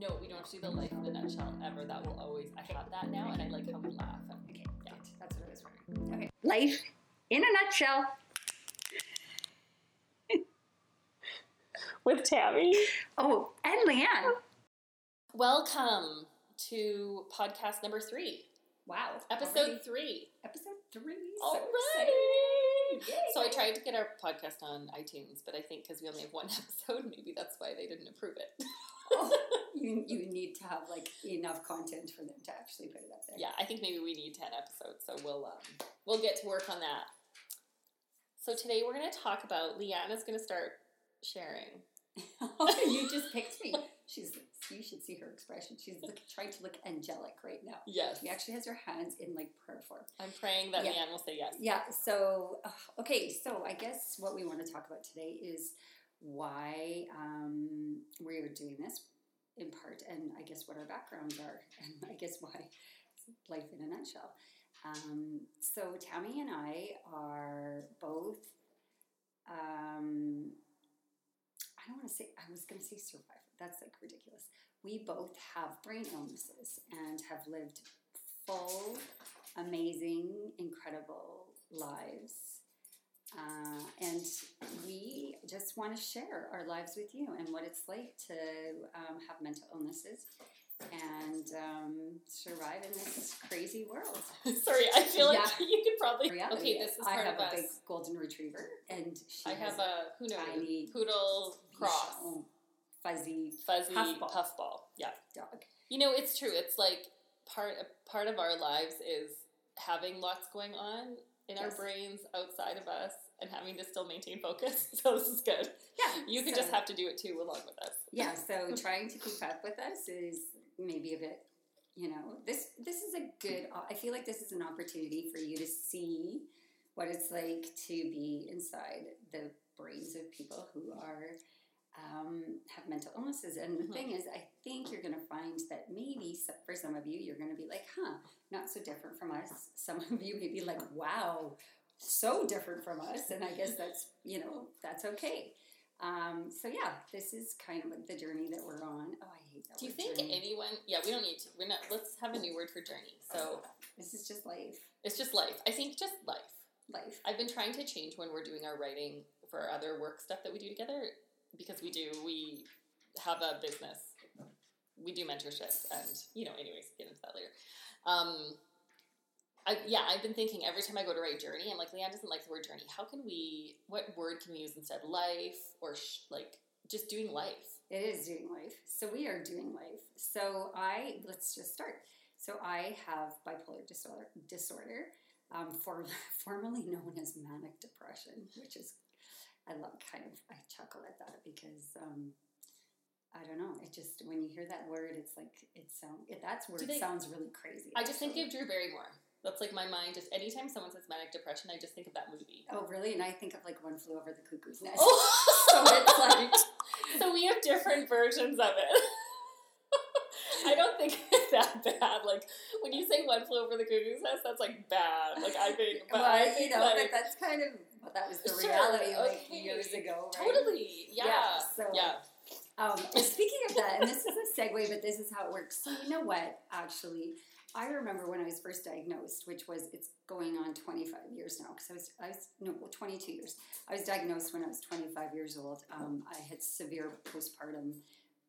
No, we don't have to do the life in a nutshell ever. That will always. I have that now, and I like how we laugh. Okay, yeah, that's what I was wondering. Okay, life in a nutshell. With Tammy. Oh, and Leanne. Welcome to podcast number three, Wow, episode already- three. episode three. so Already. exciting. So I tried to get our podcast on iTunes, but I think because we only have one episode, maybe that's why they didn't approve it. Oh, you you need to have like enough content for them to actually put it up there. yeah, I think maybe we need ten episodes, so we'll um, we'll get to work on that. So today we're going to talk about Leanne's going to start sharing. you just picked me. She's you should see her expression. She's look, trying to look angelic right now. Yes, She actually has her hands in like prayer form. I'm praying that Yeah. Leanne will say yes. Yeah. So uh, okay. So I guess what we want to talk about today is why um, we are doing this in part, and I guess what our backgrounds are, and I guess why life in a nutshell. Um, so Tammy and I are both. Um, I don't want to say. I was going to say survivor. That's like ridiculous. We both have brain illnesses and have lived full, amazing, incredible lives. Uh, and we just want to share our lives with you and what it's like to um, have mental illnesses and um, survive in this crazy world. Sorry, I feel like Yeah. you could probably. Reality Okay, this is I part have of a us. big golden retriever, and she I have a who knows tiny poodle cross fuzzy fuzzy puffball. puffball. Yeah, dog. you know it's true. It's like part part of our lives is having lots going on in our brains outside of us and having to still maintain focus. So this is good. Yeah, You can so- just have to do it too along with us. yeah so trying to keep up with us is maybe a bit you know this this is a good i feel like this is an opportunity for you to see what it's like to be inside the brains of people who are um, have mental illnesses and the Mhm. thing is i think you're going to find that maybe for some of you you're going to be like huh not so different from us some of you may be like wow so different from us and i guess that's you know that's okay um, so yeah, this is kind of the journey that we're on. Oh, I hate that. Do you think journey. anyone? Yeah, we don't need to. We're not. Let's have a new word for journey. So this is just life? it's just life. I think just life. Life. I've been trying to change when we're doing our writing for our other work stuff that we do together because we do we have a business. We do mentorship and you know, anyways, get into that later. Um I, yeah, I've been thinking every time I go to write journey, I'm like, Leanne doesn't like the word journey. How can we? What word can we use instead? Life or sh- like just doing life? It is doing life. So we are doing life. So I let's just start. So I have bipolar disorder. Disorder, um, for, formerly known as manic depression, which is I love kind of I chuckle at that because. Um, I don't know. It just when you hear that word, it's like it sound. It, that's word they- sounds really crazy. I just think of Drew Barrymore. That's like my mind. Just anytime someone says manic depression, I just think of that movie. Oh, really? And I think of like one flew over the cuckoo's nest. Oh, so it's like so we have different versions of it. I don't think that bad. Like when you say one flew over the cuckoo's nest, that's like bad. Like I think, but well, I you think know, like but that's kind of well, that was the Sure, reality like okay. years ago, right? totally, yeah, Yeah, so- yeah. Um, speaking of that, and this is a segue, but this is how it works. So you know what? Actually, I remember when I was first diagnosed, which was it's going on 25 years now, because I was I was no 22 years. I was diagnosed when I was 25 years old. Um, I had severe postpartum.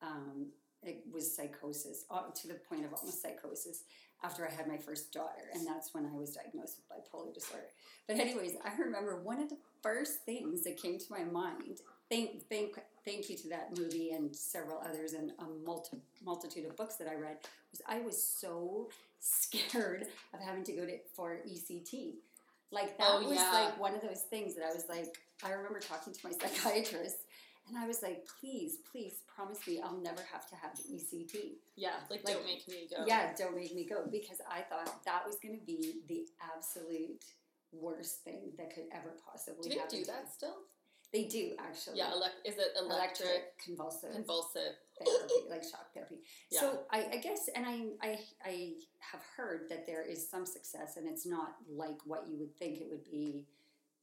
Um, it was psychosis uh, to the point of almost psychosis after I had my first daughter, and that's when I was diagnosed with bipolar disorder. But anyways, I remember one of the first things that came to my mind. Thank, thank, thank you to that movie and several others, and a multi, multitude of books that I read. Was I was so scared of having to go to for ECT. Like that Oh, was yeah. like one of those things that I was like. I remember talking to my psychiatrist, and I was like, "Please, please, promise me I'll never have to have ECT." Yeah, like, Like, don't make me go. Yeah, don't make me go because I thought that was going to be the absolute worst thing that could ever possibly Do they happen. do to that still? They do actually. Yeah, elec- is it electric, electric convulsive convulsive? therapy, like shock therapy. Yeah. So I, I guess, and I, I, I have heard that there is some success, and it's not like what you would think it would be,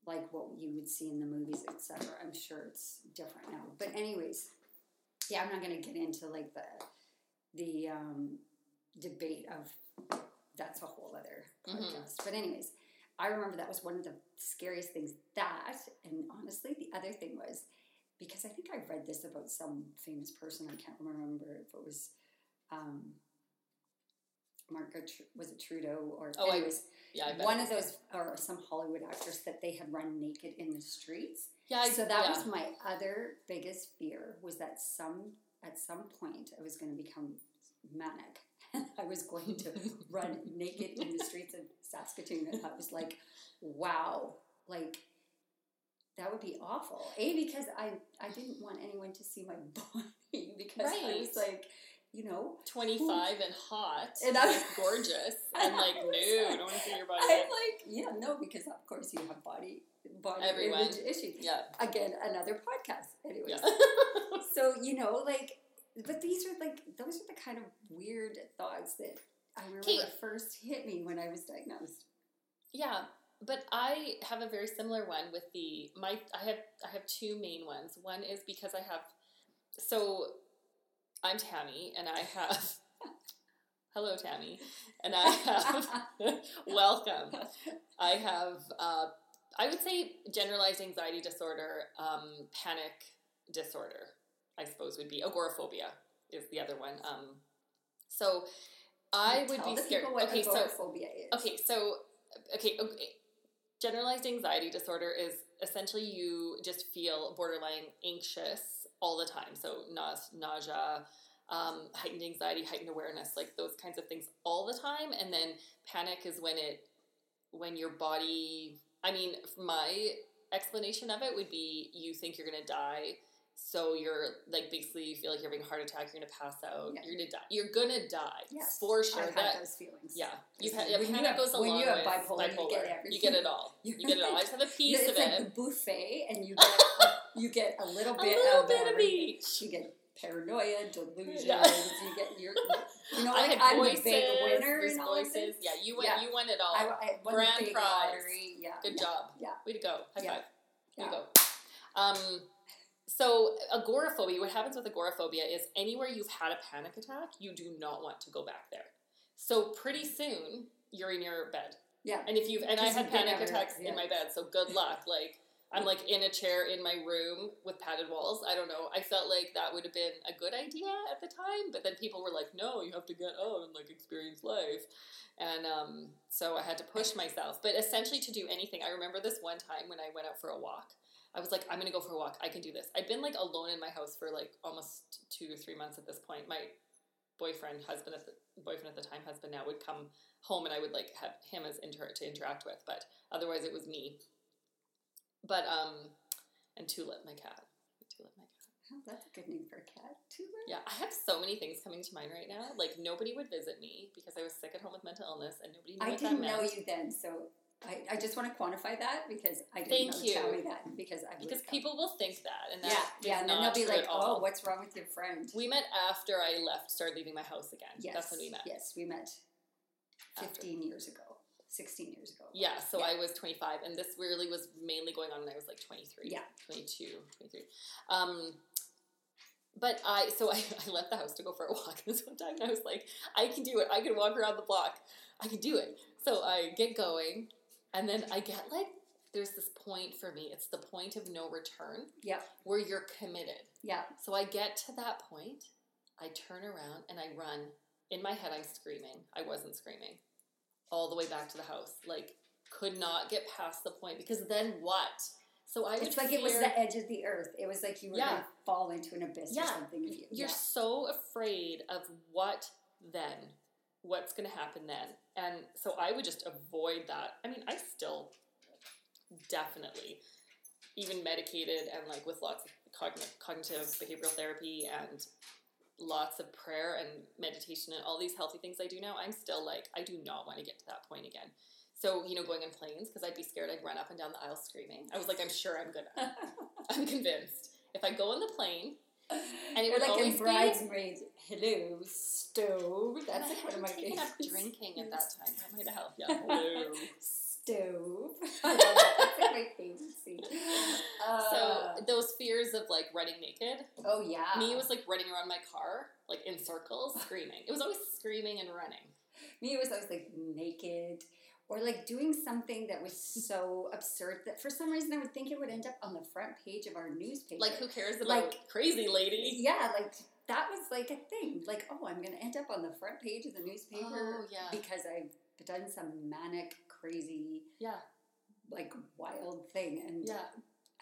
like what you would see in the movies, etc. I'm sure it's different now. But anyways, yeah, I'm not going to get into like the the um, debate of that's a whole other Mhm. podcast. But anyways, I remember that was one of the scariest things. That and honestly, the other thing was because I think I read this about some famous person. I can't remember if it was. Um, Margaret, was it Trudeau or Oh, I- anyways, Yeah, I one of those or some Hollywood actress that they had run naked in the streets. Yeah, I, so that yeah. was my other biggest fear was that some at some point I was going to become manic. And I was going to run naked in the streets of Saskatoon, and I was like, "Wow, like." That would be awful. A because I I didn't want anyone to see my body because I was like, you know, 25 and hot And and I- like gorgeous and like no I don't want to see your body. I'm like, yeah, no, because of course you have body body Everyone. image issues. yeah Again, another podcast. Anyways, yeah so you know, like, but these are like those are the kind of weird thoughts that I remember Kate. first hit me when I was diagnosed. yeah but I have a very similar one with the my I have I have two main ones one is because I have so I'm Tammy and I have hello Tammy and I have welcome I have, uh, I would say, generalized anxiety disorder, um, panic disorder, I suppose would be agoraphobia is the other one. Um, so I would be scared. what Okay, so agoraphobia is. okay, so okay, okay, generalized anxiety disorder is essentially you just feel borderline anxious all the time. So nause- nausea. Um, heightened anxiety, heightened awareness, like those kinds of things all the time, and then panic is when it when your body i mean my explanation of it would be you think you're going to die so you're like basically you feel like you're having a heart attack you're going to pass out Yeah. you're going to die you're going to die Yes, for sure I've that those feelings. yeah you have yeah, when you panic have- goes a when long you have way bipolar, you get everything. you get it all you get it all i just have a piece it's of like it the buffet, and you get you get a little a bit little of bit of everything. each You get paranoia, delusions. Yeah. You get your, you know, I like I'm voices, the big winner in all of voices. this. Yeah, you went. Yeah. You won it all. I, I won Grand prize. lottery. Yeah, Good yeah, job. Yeah, Way to go. High five. Way yeah. to go. Um, so agoraphobia, what happens with agoraphobia is anywhere you've had a panic attack, you do not want to go back there. So pretty soon you're in your bed. Yeah. And if you've and I had panic attacks in my bed, so good luck. Like I'm like in a chair in my room with padded walls. I don't know. I felt like that would have been a good idea at the time, but then people were like, "No, you have to get out and like experience life." And um, so I had to push myself. But essentially, to do anything, I remember this one time when I went out for a walk. I was like, I'm gonna go for a walk. I can do this. I'd been like alone in my house for like almost two or three months at this point. My boyfriend, husband at the boyfriend at the time, husband now would come home and I would like have him as inter- to interact with, but otherwise it was me. But um, and Tulip, my cat. Tulip, my cat. Oh, that's a good name for a cat. Tulip. Yeah, I have so many things coming to mind right now. Like nobody would visit me because I was sick at home with mental illness, and nobody knew I didn't know you then, so I, I just want to quantify that because I didn't Thank know you. tell me that because I because people will think that, and that yeah yeah and then they'll be like oh what's wrong with your friend We met after I left, started leaving my house again. yes That's when we met. yes we met After. 15 years ago 16 years ago Yeah, so Yeah. I was 25, and this really was mainly going on when I was like 23, Yeah. 22, 23. Um, but I, so I, I left the house to go for a walk this one time, and I was like, I can do it. I can walk around the block. I can do it. So I get going, and then I get like, there's this point for me. It's the point of no return yeah where you're committed. yeah So I get to that point, I turn around and I run. In my head, I'm screaming. I wasn't screaming. All the way back to the house. Like, could not get past the point because then what? So I it's like it was the edge of the earth it was like you were Yeah. going to fall into an abyss Yeah. or something if you, You're yeah. so afraid of what then? What's going to happen then? And so I would just avoid that. I mean, I still definitely, even medicated and like with lots of cognitive, cognitive behavioral therapy and lots of prayer and meditation and all these healthy things I do now, I'm still like, I do not want to get to that point again. So, you know, going on planes, because I'd be scared I'd run up and down the aisle screaming. I was like, I'm sure I'm gonna. I'm convinced. If I go on the plane, And it Or would like always Bridesmaids, hello, stove. That's like one of my hadn't taken up favorites. drinking at that time. That might have helped. Yeah. Hello. Stove. I love that. That's like my favorite scene. Uh, so those fears of like running naked. Oh yeah. Me, was like running around my car, like in circles, screaming. It was always screaming and running. Me, it was always like naked or like doing something that was so absurd that for some reason I would think it would end up on the front page of our newspaper. Like, who cares about Like- crazy lady? Yeah, like that was like a thing. Like, oh, I'm gonna end up on the front page of the newspaper Oh, yeah. because I've done some manic, crazy, Yeah, like wild thing, and yeah.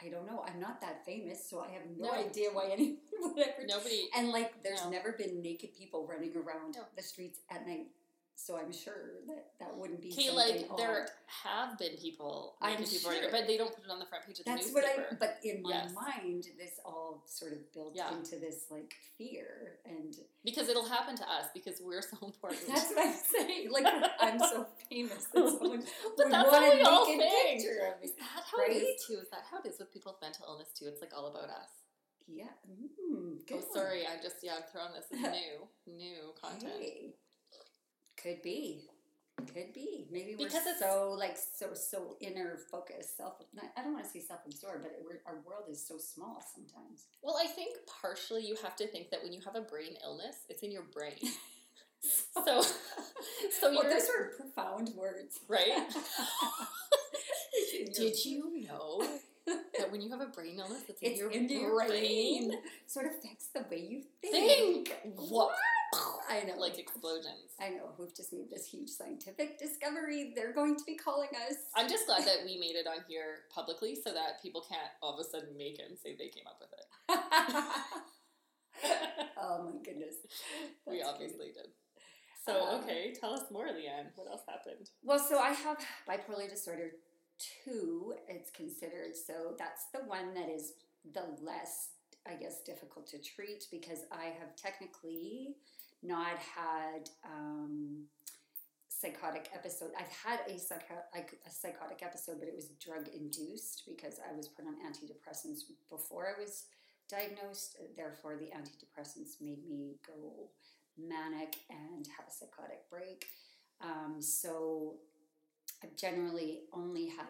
I don't know. I'm not that famous, so I have no, No. idea why anyone would ever. Nobody. And like, there's No. never been naked people running around No. the streets at night, so I'm sure that that wouldn't be. Something like there have been people, I'm sure. but they don't put it on the front page of the That's what. I. But in my Yes. mind, this all sort of built Yeah. into this like fear, and because it'll happen to us because we're so important. that's what I'm saying. Like I'm so famous that someone But would that's want a we all think. picture of me. Is that how it Right? is too? Is that how it is with people with mental illness too? It's like all about us. Yeah. Mm, oh, sorry, I'm just yeah, I'm throwing this as new, new content. Hey. Could be. Could be. Maybe we're Because it's- so like so so inner focused, self. I don't want to say self absorbed, but our world is so small sometimes. Well, I think partially you have to think that when you have a brain illness, it's in your brain. So, so well, those are profound words, right. It's Did you know that when you have a brain illness, it's in your in brain? your brain. Sort of affects the way you think. Think what? I know. Like explosions. I know. We've just made this huge scientific discovery. They're going to be calling us. I'm just glad that we made it on here publicly so that people can't all of a sudden make it and say they came up with it. oh my goodness. we That's obviously did. So, Uh, okay, tell us more, Leanne. What else happened? Well, so I have bipolar disorder 2, it's considered. So that's the one that is the less, I guess, difficult to treat because I have technically not had um, psychotic episode. I've had a, a psychotic episode, but it was drug induced because I was put on antidepressants before I was diagnosed. Therefore, the antidepressants made me go manic and have a psychotic break. Um, so I've generally only had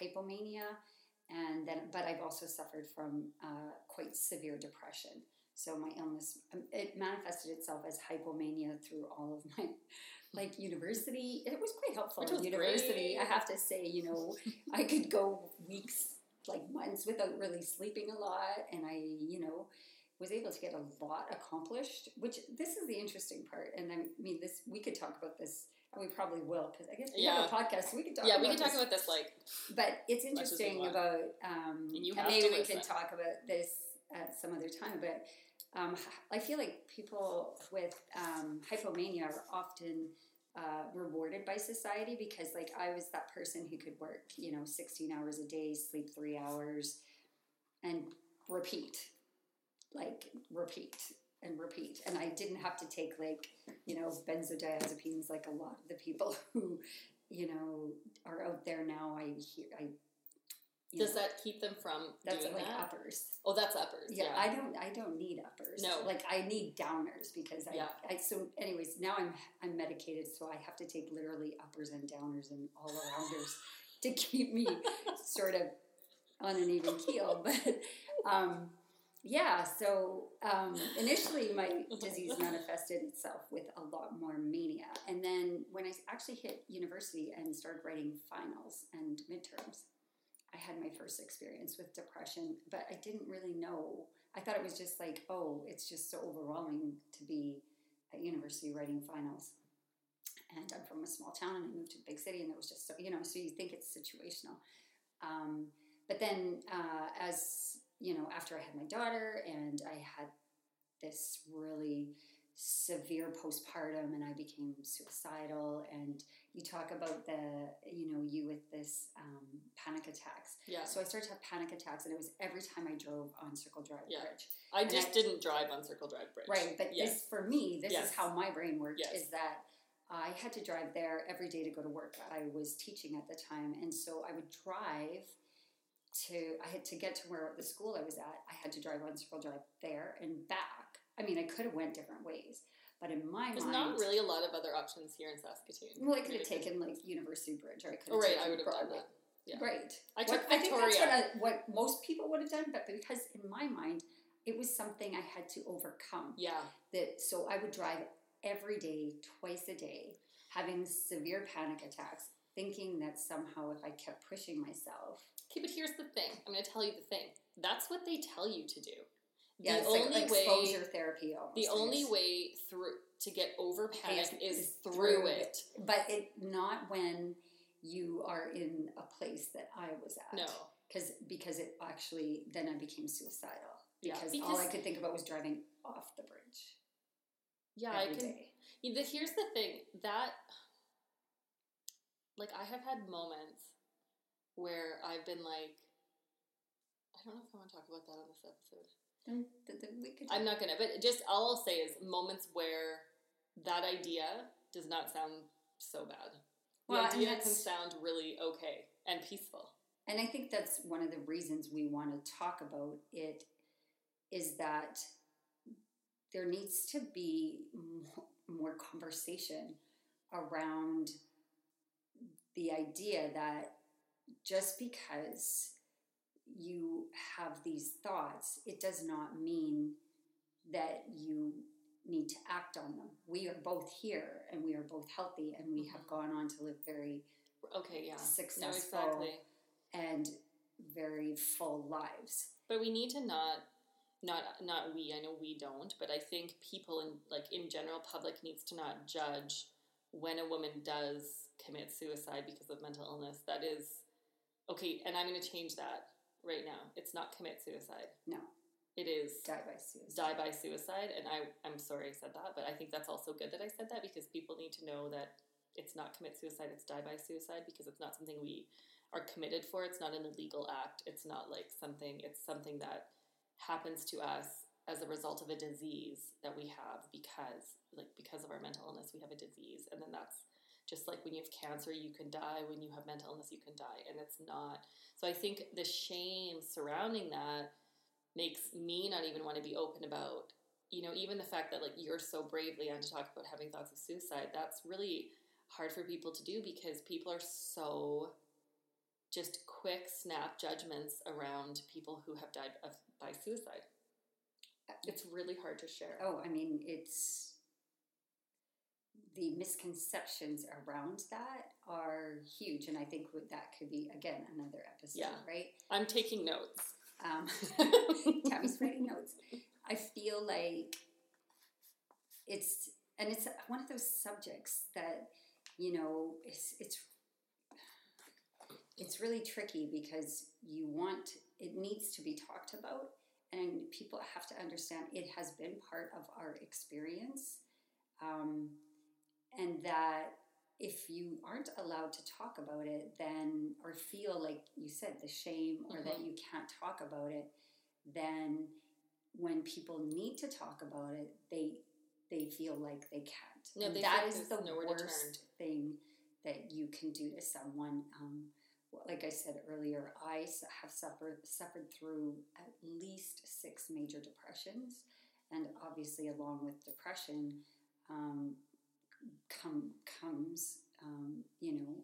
hypomania, and then but I've also suffered from uh, quite severe depression. So my illness um, it manifested itself as hypomania through all of my like university. It was quite helpful Which in was university. great. I have to say, you know, I could go weeks, like months, without really sleeping a lot, and I, you know, was able to get a lot accomplished. Which this is the interesting part, and I mean, this we could talk about this, and we probably will because I guess we have a podcast, so we could talk. yeah, about we can talk this about this like but it's much as we interesting about, um, And you and have maybe we can talk about this at some other time. But um, I feel like people with um, hypomania are often uh, rewarded by society because, like, I was that person who could work, you know, sixteen hours a day, sleep three hours, and repeat, like repeat and repeat, and I didn't have to take like you know benzodiazepines like a lot of the people who you know are out there now. I hear I. does know, that keep them from that's doing like that? uppers. Oh, that's uppers. Yeah, Yeah. I don't. I don't need uppers. No. like I need downers because I. Yeah. I so, anyways, now I'm I'm medicated, so I have to take literally uppers and downers and all arounders to keep me sort of on an even keel. But um, yeah, so um, initially my disease manifested itself with a lot more mania, and then when I actually hit university and started writing finals and midterms. My first experience with depression, but I didn't really know. I thought it was just like, oh, it's just so overwhelming to be at university writing finals. And I'm from a small town and I moved to a big city, and it was just so, you know, so you think it's situational. Um, but then, uh, as you know, after I had my daughter and I had this really severe postpartum and I became suicidal and you talk about the you know you with this um, panic attacks yeah. so I started to have panic attacks and it was every time I drove on Circle Drive Yeah. Bridge I and just I- didn't drive on Circle Drive Bridge. right but yes. this for me this Yes. is how my brain worked Yes. is that I had to drive there every day to go to work I was teaching at the time and so I would drive to I had to get to where the school I was at I had to drive on Circle Drive there and back I mean I could have went different ways but in my mind There's mind not really a lot of other options here in Saskatoon. Well, I could have taken like University Bridge, or I could have Oh, right, taken I would have done Broadway. Yeah. Right. I What- took I think that's what, I, what most people would have done, but because in my mind, it was something I had to overcome. yeah. That so I would drive every day, twice a day, having severe panic attacks, thinking that somehow if I kept pushing myself, Okay, but here's the thing. I'm going to tell you the thing. That's what they tell you to do. Yeah, the it's only like way exposure therapy. Almost, the only way through to get over panic Is- is, through, through it. but it not when you are in a place that I was at. No. because because it actually then I became suicidal Yeah, because, all I could think about was driving off the bridge. Yeah, I can the, here's the thing that like I have had moments where I've been like I don't know if I want to talk about that on this episode. I'm not gonna, but just all I'll say is moments where that idea does not sound so bad. The Well, idea can sound really okay and peaceful. And I think that's one of the reasons we want to talk about it is that there needs to be more conversation around the idea that just because you have these thoughts, it does not mean that you need to act on them. We are both here and we are both healthy and we have mm-hmm. gone on to live very Okay, yeah. No, successful exactly. and very full lives. But we need to not not not we, I know we don't, but I think people in like in general public needs to not judge when a woman does commit suicide because of mental illness. That is okay, and I'm going to change that right now. It's not commit suicide. No, It is die by suicide. die by suicide and I I'm sorry I said that, but I think that's also good that I said that because people need to know that it's not commit suicide, it's die by suicide because it's not something we are committed for. It's not an illegal act. It's not like something it's something that happens to us as a result of a disease that we have because like because of our mental illness we have a disease and then that's just like when you have cancer you can die. When you have mental illness you can die and it's not. So i think the shame surrounding that makes me not even want to be open about you know even the fact that like you're so bravely on to talk about having thoughts of suicide that's really hard for people to do because people are so just quick snap judgments around people who have died of, by suicide. It's really hard to share. Oh, I mean, it's the misconceptions around that are huge, and I think that could be again another episode, Yeah. right? i'm taking notes Um, Tammy's writing notes. I feel like it's and it's one of those subjects that you know it's it's it's really tricky because you want it needs to be talked about and people have to understand it has been part of our experience um, and that if you aren't allowed to talk about it then or feel like you said the shame or that you can't talk about it then when people need to talk about it they they feel like they can't. No, they that is the worst thing that you can do to someone um, like I said earlier, I have suffered suffered through at least six major depressions, and obviously, along with depression, um, come comes um, you know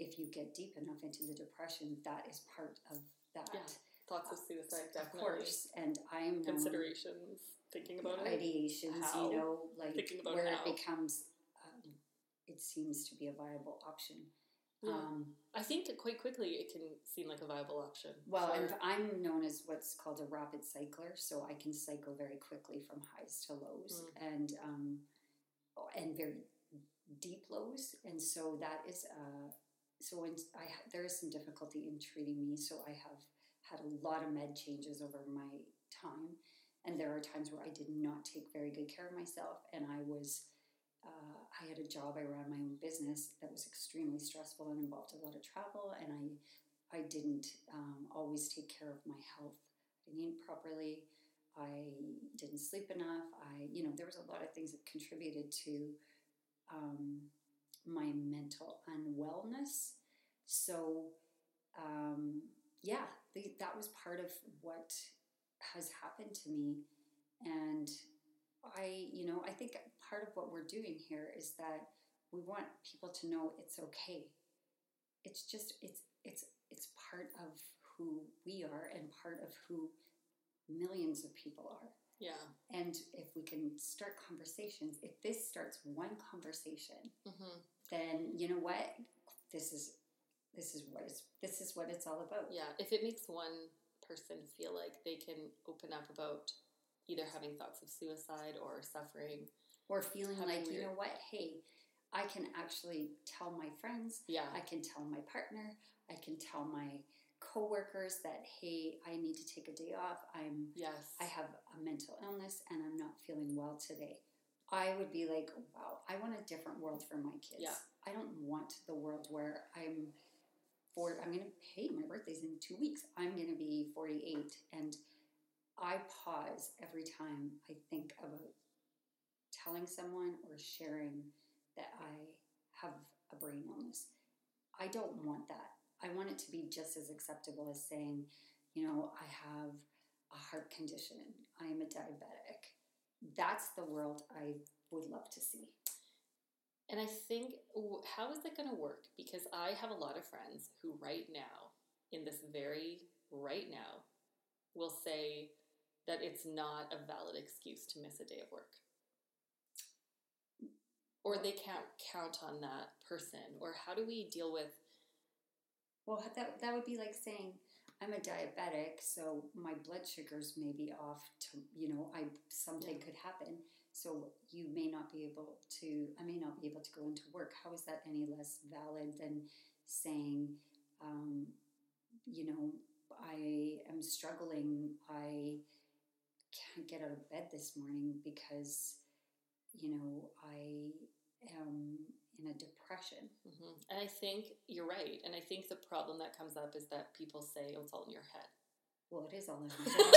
if you get deep enough into the depression, that is part of that. Yeah, thoughts of suicide Of course, and I'm known- considerations thinking about it ideations, How? you know, like where how. it becomes, um, it seems to be a viable option. Yeah. Um, i think quite quickly it can seem like a viable option well, and I'm known as what's called a rapid cycler, so I can cycle very quickly from highs to lows, and um, and very deep lows, and so that is uh, so when I there is some difficulty in treating me, so I have had a lot of med changes over my time, and there are times where I did not take very good care of myself, and I was. Uh, I had a job. I ran my own business that was extremely stressful and involved a lot of travel, and I I didn't um, always take care of my health. I didn't eat properly. I didn't sleep enough. I, you know, there was a lot of things that contributed to um, my mental unwellness. So, um, yeah, the, that was part of what has happened to me. And I, you know, I think part of what we're doing here is that we want people to know it's okay. It's just, it's, it's, it's part of who we are and part of who millions of people are. Yeah. And if we can start conversations, if this starts one conversation, hmm then you know what? This is this is what it's this is what it's all about. Yeah. If it makes one person feel like they can open up about either having thoughts of suicide or suffering. Or feeling like, you know what, hey, I can actually tell my friends, Yeah. I can tell my partner, I can tell my coworkers that hey, I need to take a day off. I'm yes. I have a mental illness and I'm not feeling well today. I would be like, wow, I want a different world for my kids. Yeah. I don't want the world where I'm for I'm gonna hey, my birthday's in two weeks. I'm gonna be 48 and I pause every time I think about telling someone or sharing that I have a brain illness. I don't want that. I want it to be just as acceptable as saying, you know, I have a heart condition. I am a diabetic. That's the world I would love to see. And I think, how is it going to work? Because I have a lot of friends who, right now, in this very right now, will say that it's not a valid excuse to miss a day of work. Or they can't count on that person. Or how do we deal with, Well, that, that would be like saying, I'm a diabetic, so my blood sugars may be off to, you know, I something Yeah. could happen. So you may not be able to, I may not be able to go into work. How is that any less valid than saying, um, you know, I am struggling. I can't get out of bed this morning because, you know, I am in a depression. Mhm. and I think you're right. And I think the problem that comes up is that people say, oh, it's all in your head. Well, it is all in my head.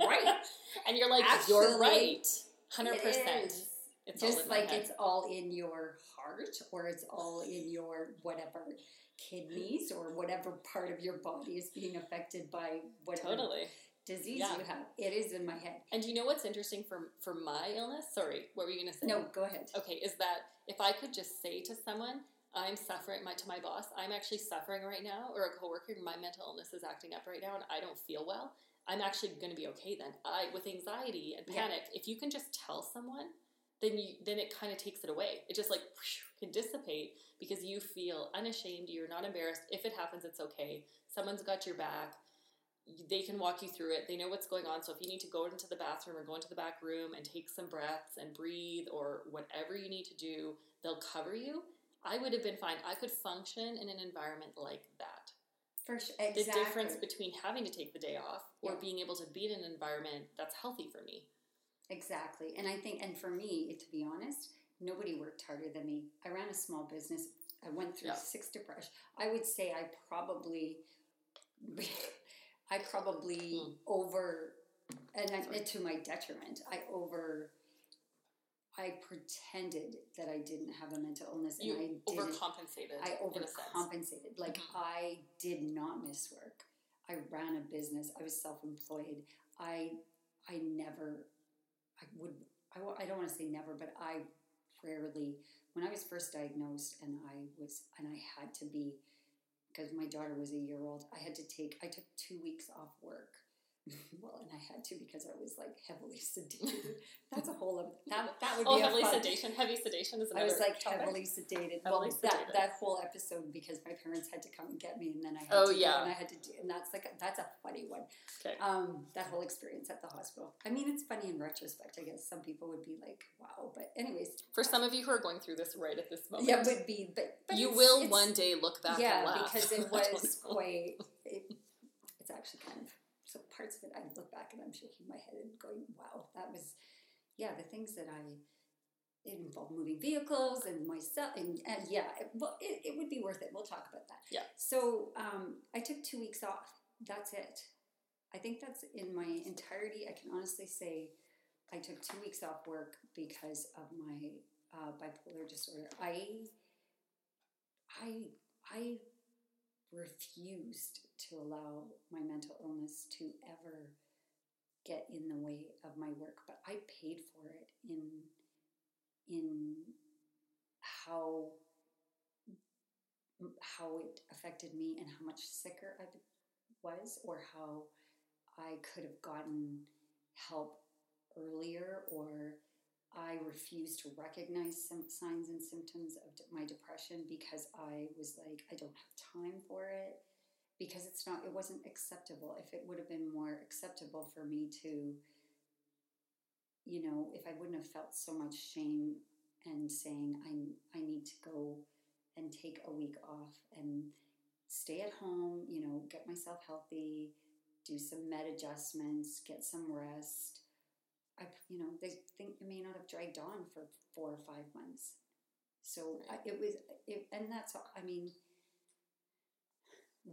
right. And you're like, Actually, you're right. 100%. It is. It's all Just like it's all in your heart or it's all in your whatever kidneys or whatever part of your body is being affected by whatever Totally. Disease Yeah. you have. It is in my head. And do you know what's interesting for for my illness? Sorry, what were you gonna say? No, go ahead. Okay, is that if I could just say to someone, I'm suffering my to my boss, I'm actually suffering right now, or a coworker, my mental illness is acting up right now and I don't feel well, I'm actually gonna be okay then. I with anxiety and Yeah. panic, if you can just tell someone, then you then it kind of takes it away. It just like can dissipate because you feel unashamed, you're not embarrassed. If it happens, it's okay. Someone's got your back they can walk you through it. They know what's going on. So if you need to go into the bathroom or go into the back room and take some breaths and breathe or whatever you need to do, they'll cover you. I would have been fine. I could function in an environment like that. For sure. Exactly. The difference between having to take the day off or Yeah. being able to be in an environment that's healthy for me. Exactly. And I think, and for me, to be honest, nobody worked harder than me. I ran a small business. I went through Yeah. six depression. I would say I probably, I probably Hmm. over, and I, to my detriment, I over, I pretended that I didn't have a mental illness, and I overcompensated. I in a sense. overcompensated. Like Mhm. I did not miss work. I ran a business. I was self-employed. I I never I would I, I don't want to say never, but I rarely when I was first diagnosed and I was and I had to be because my daughter was a year old. I had to take I took 2 weeks off work. well, and I had to because I was like heavily sedated. That's a whole other, that that would be Oh, a heavily fun, sedation. Heavy sedation is I was like topic. heavily sedated. Heavily well, that sedated. that whole episode because my parents had to come and get me, and then I had Oh, to yeah. and I had to do, and that's like a, that's a funny one. Okay. Um, that whole experience at the hospital. I mean, it's funny in retrospect. I guess some people would be like, "Wow," but anyways, For some of you who are going through this right at this moment, yeah, would be, but, but you it's- will it's- one day look back yeah, and laugh. because it was quite. It, it's actually kind of so parts of it. I look back and I'm shaking my head and going, "Wow, that was." Yeah, the things that I it involved moving vehicles and myself, and, and yeah, it, well, it, it would be worth it. We'll talk about that. Yeah. So um, I took two weeks off. That's it. I think that's in my entirety. I can honestly say I took two weeks off work because of my uh, bipolar disorder. I, I, I refused to allow my mental ever get in the way of my work, but I paid for it in in how how it affected me and how much sicker I was or how I could have gotten help earlier or I refused to recognize some signs and symptoms of my depression because I was like, I don't have time for it because it's not, it wasn't acceptable. If it would have been more acceptable for me to, you know, if I wouldn't have felt so much shame and saying, I, I need to go and take a week off and stay at home, you know, get myself healthy, do some med adjustments, get some rest I, you know, they think it may not have dragged on for four or five months. So I, it was, it, and that's, I mean,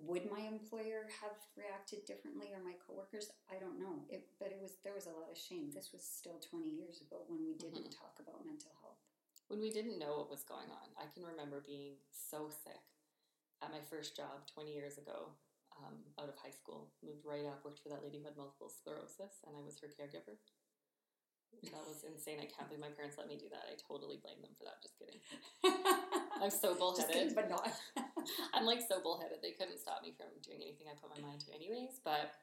would my employer have reacted differently or my coworkers? I don't know. It, but it was there was a lot of shame. This was still 20 years ago when we didn't mm-hmm. talk about mental health. When we didn't know what was going on, I can remember being so sick at my first job 20 years ago. Um, out of high school, moved right up, worked for that lady who had multiple sclerosis, and I was her caregiver. That was insane. I can't believe my parents let me do that. I totally blame them for that. Just kidding. I'm so bullheaded. but not. I'm like so bullheaded. They couldn't stop me from doing anything I put my mind to, anyways. But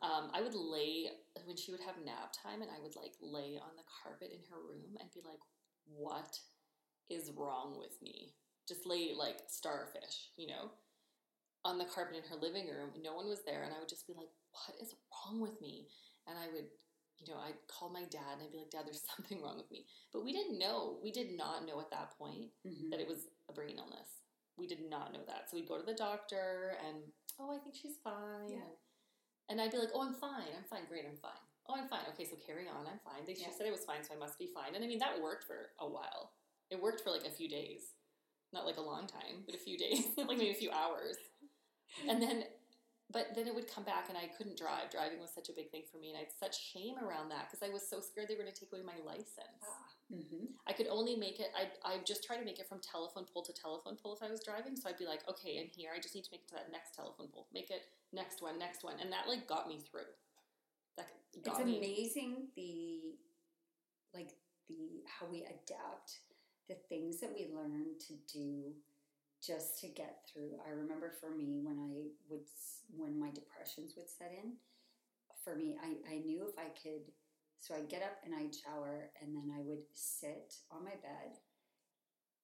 um, I would lay when she would have nap time, and I would like lay on the carpet in her room and be like, "What is wrong with me?" Just lay like starfish, you know, on the carpet in her living room. No one was there, and I would just be like, "What is wrong with me?" And I would you know, I'd call my dad and I'd be like, Dad, there's something wrong with me. But we didn't know. We did not know at that point mm-hmm. that it was a brain illness. We did not know that. So we'd go to the doctor and, oh, I think she's fine. Yeah. And I'd be like, oh, I'm fine. I'm fine. Great. I'm fine. Oh, I'm fine. Okay, so carry on. I'm fine. They yeah. said it was fine, so I must be fine. And I mean, that worked for a while. It worked for like a few days. Not like a long time, but a few days, like maybe a few hours. And then but then it would come back and I couldn't drive. Driving was such a big thing for me, and I had such shame around that because I was so scared they were going to take away my license. Ah, mm-hmm. I could only make it. I I just try to make it from telephone pole to telephone pole if I was driving. So I'd be like, okay, in here, I just need to make it to that next telephone pole. Make it next one, next one, and that like got me through. That got it's me. amazing the like the how we adapt the things that we learn to do just to get through. I remember for me when I would when my depressions would set in, for me I, I knew if I could so I'd get up and I'd shower and then I would sit on my bed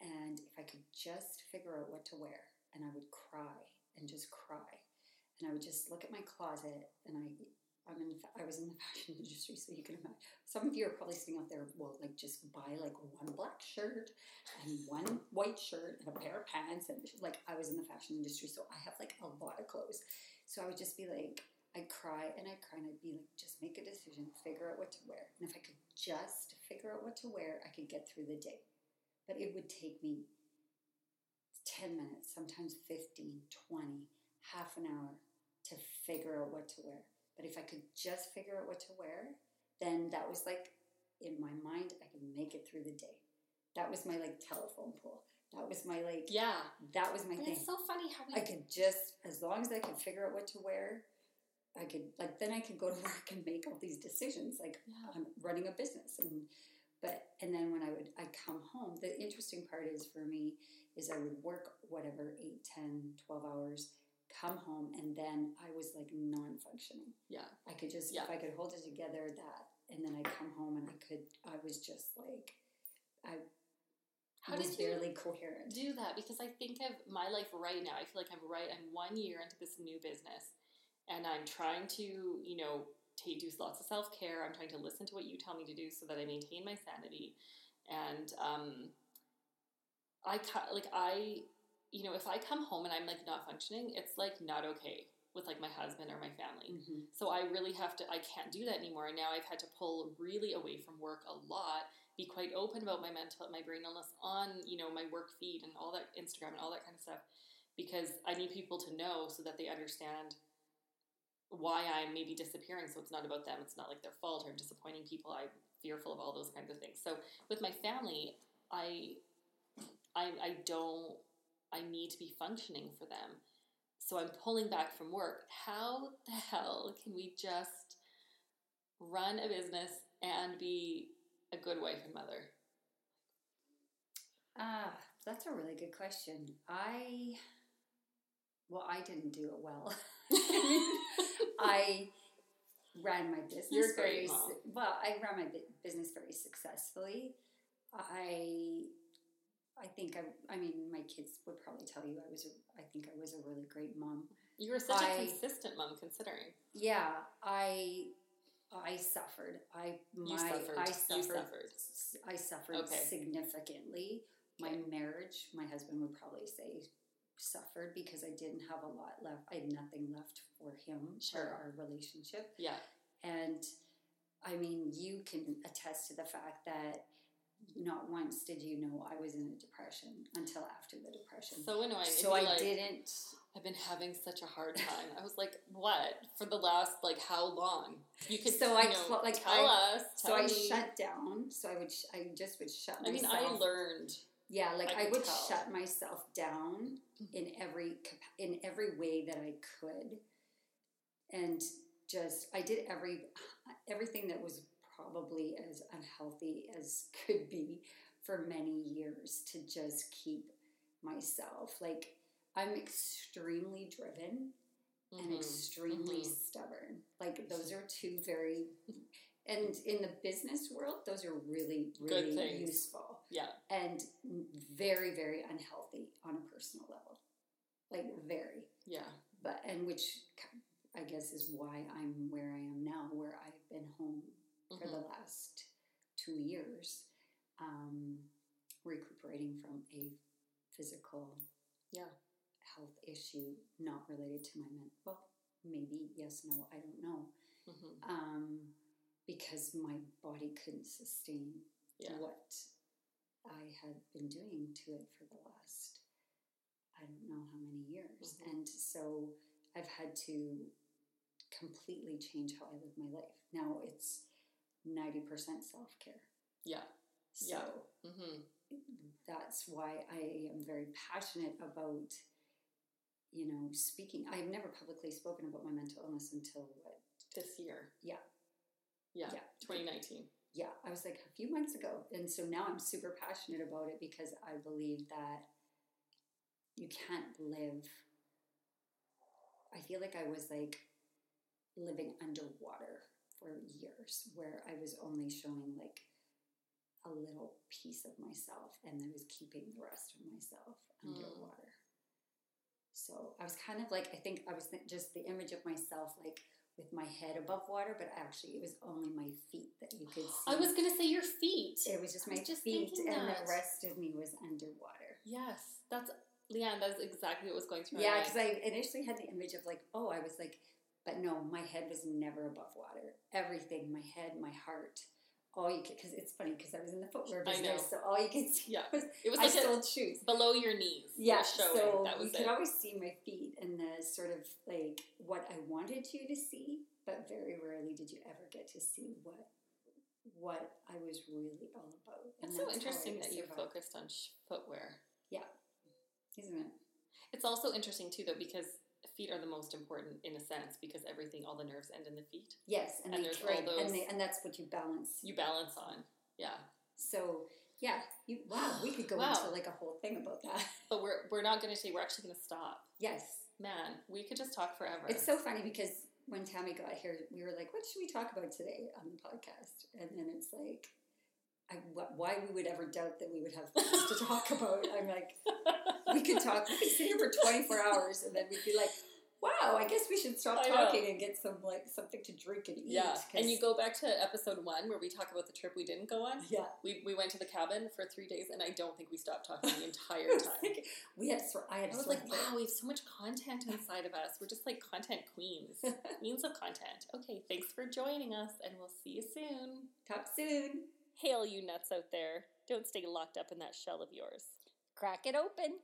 and if I could just figure out what to wear and I would cry and just cry and I would just look at my closet and I I'm in. I was in the fashion industry, so you can imagine. Some of you are probably sitting out there. Well, like just buy like one black shirt and one white shirt and a pair of pants, and like I was in the fashion industry, so I have like a lot of clothes. So I would just be like, I'd cry and I'd cry and I'd be like, just make a decision, figure out what to wear, and if I could just figure out what to wear, I could get through the day. But it would take me 10 minutes, sometimes 15, 20, half an hour to figure out what to wear. But if I could just figure out what to wear, then that was like in my mind, I could make it through the day. That was my like telephone pole. That was my like yeah. That was my thing. It's so funny how we I could just as long as I could figure out what to wear, I could like then I could go to work and make all these decisions. Like yeah. I'm running a business and but and then when I would I come home, the interesting part is for me is I would work whatever 8, 10, 12 hours come home and then I was like non-functioning. Yeah. I could just yeah. if I could hold it together that and then I'd come home and I could I was just like I how was did barely coherent. Do that because I think of my life right now. I feel like I'm right. I'm one year into this new business, and I'm trying to, you know, take, do lots of self care. I'm trying to listen to what you tell me to do so that I maintain my sanity, and um, I like I you know, if I come home and I'm like not functioning, it's like not okay with like my husband or my family. Mm-hmm. So I really have to, I can't do that anymore. And now I've had to pull really away from work a lot, be quite open about my mental, my brain illness on, you know, my work feed and all that Instagram and all that kind of stuff, because I need people to know so that they understand why I'm maybe disappearing. So it's not about them. It's not like their fault or I'm disappointing people. I'm fearful of all those kinds of things. So with my family, I, I, I don't I need to be functioning for them. So I'm pulling back from work. How the hell can we just run a business and be a good wife and mother? Ah, that's a really good question. I well, I didn't do it well. I ran my business very mom. well. I ran my business very successfully. I I think I I mean my kids would probably tell you I was a, I think I was a really great mom. You were such a I- consistent mom, considering Yeah, I I suffered. I my you suffered. I suffered. suffered. I suffered Okay. significantly. My Okay. marriage, my husband would probably say, suffered because I didn't have a lot left. I had nothing left for him Sure. for our relationship. Yeah. And I mean, you can attest to the fact that not once did you know I was in a depression until after the depression. So annoying. So I like, didn't. I've been having such a hard time. I was like, what? For the last like how long? You could So I you know, clo- like, tell I- us. So tell I shut down. So I would. Sh- I just would shut I mean. I learned. Yeah, like I I, would tell. Mm-hmm. shut myself down in every in every way that I could, and just I did every everything that was probably as unhealthy as could be for many years to just keep myself like I'm extremely driven and Mhm. extremely mhm. stubborn. Like those are two very and in the business world, those are really, really useful Yeah. and very, very unhealthy on a personal level. Like very. Yeah. But and which I guess is why I'm where I am now, where I've been home for the Mhm. last two years, um, recuperating from a physical Yeah. health issue not related to my mental. Well, maybe yes, no, I don't know. Mhm. Um, because my body couldn't sustain Yeah. what I had been doing to it for the last I don't know how many years. Mhm. And so I've had to completely change how I live my life. Now it's 90% self care. Yeah. So Yeah. hmm that's why I am very passionate about, you know, speaking. I've never publicly spoken about my mental illness until what? This year. Yeah. Yeah. Yeah. 2019. Yeah, I was like a few months ago. And so now I'm super passionate about it because I believe that you can't live. I feel like I was like living underwater for years where I was only showing like a little piece of myself and I was keeping the rest of myself Mm. underwater. So I was kind of like, I think I was th- just the image of myself like with my head above water, but actually it was only my feet that you could see. I was gonna say your feet. It was just my just feet, and that. the rest of me was underwater. Yes, that's Leanne. That's exactly what was going through my Yeah, because I initially had the image of like, oh, I was like, but no, my head was never above water. Everything, my head, my heart, all you could, because it's funny because I was in the footwear business, so all you could see Yeah. was It was I like a, sold shoes. below your knees. Yeah, so that was you it. could always see my feet and the sort of like what I wanted you to see, but very rarely did you ever get to see what what I was really all about. And It's so that's how interesting that you focused on sh- footwear. Yeah, isn't it? It's also interesting too, though, because feet are the most important in a sense because everything, all the nerves end in the feet. Yes, and, And there's all those- and they, and that's what you balance. You balance on. Yeah, So yeah, you wow, we could go Wow. into like a whole thing about that. but we're we're not going to say we're actually going to stop. Yes, Man, we could just talk forever. it's so funny because when Tammy got here, we were like, "What should we talk about today on the podcast?" And then it's like, I, why we would ever doubt that we would have things to talk about? I'm like, we could talk. We could sit here for 24 hours, and then we'd be like, "Wow, I guess we should stop I know. talking and get some like something to drink and eat." yeah, and you go back to episode one where we talk about the trip we didn't go on. yeah. We, we went to the cabin for three days, and I don't think we stopped talking the entire time. like- we had. sor- I had. I was like, wow, we have so much content inside of us. We're just like content queens, queens of content. Okay, thanks for joining us, and we'll see you soon. Talk soon. Hail, you nuts out there. Don't stay locked up in that shell of yours. Crack it open.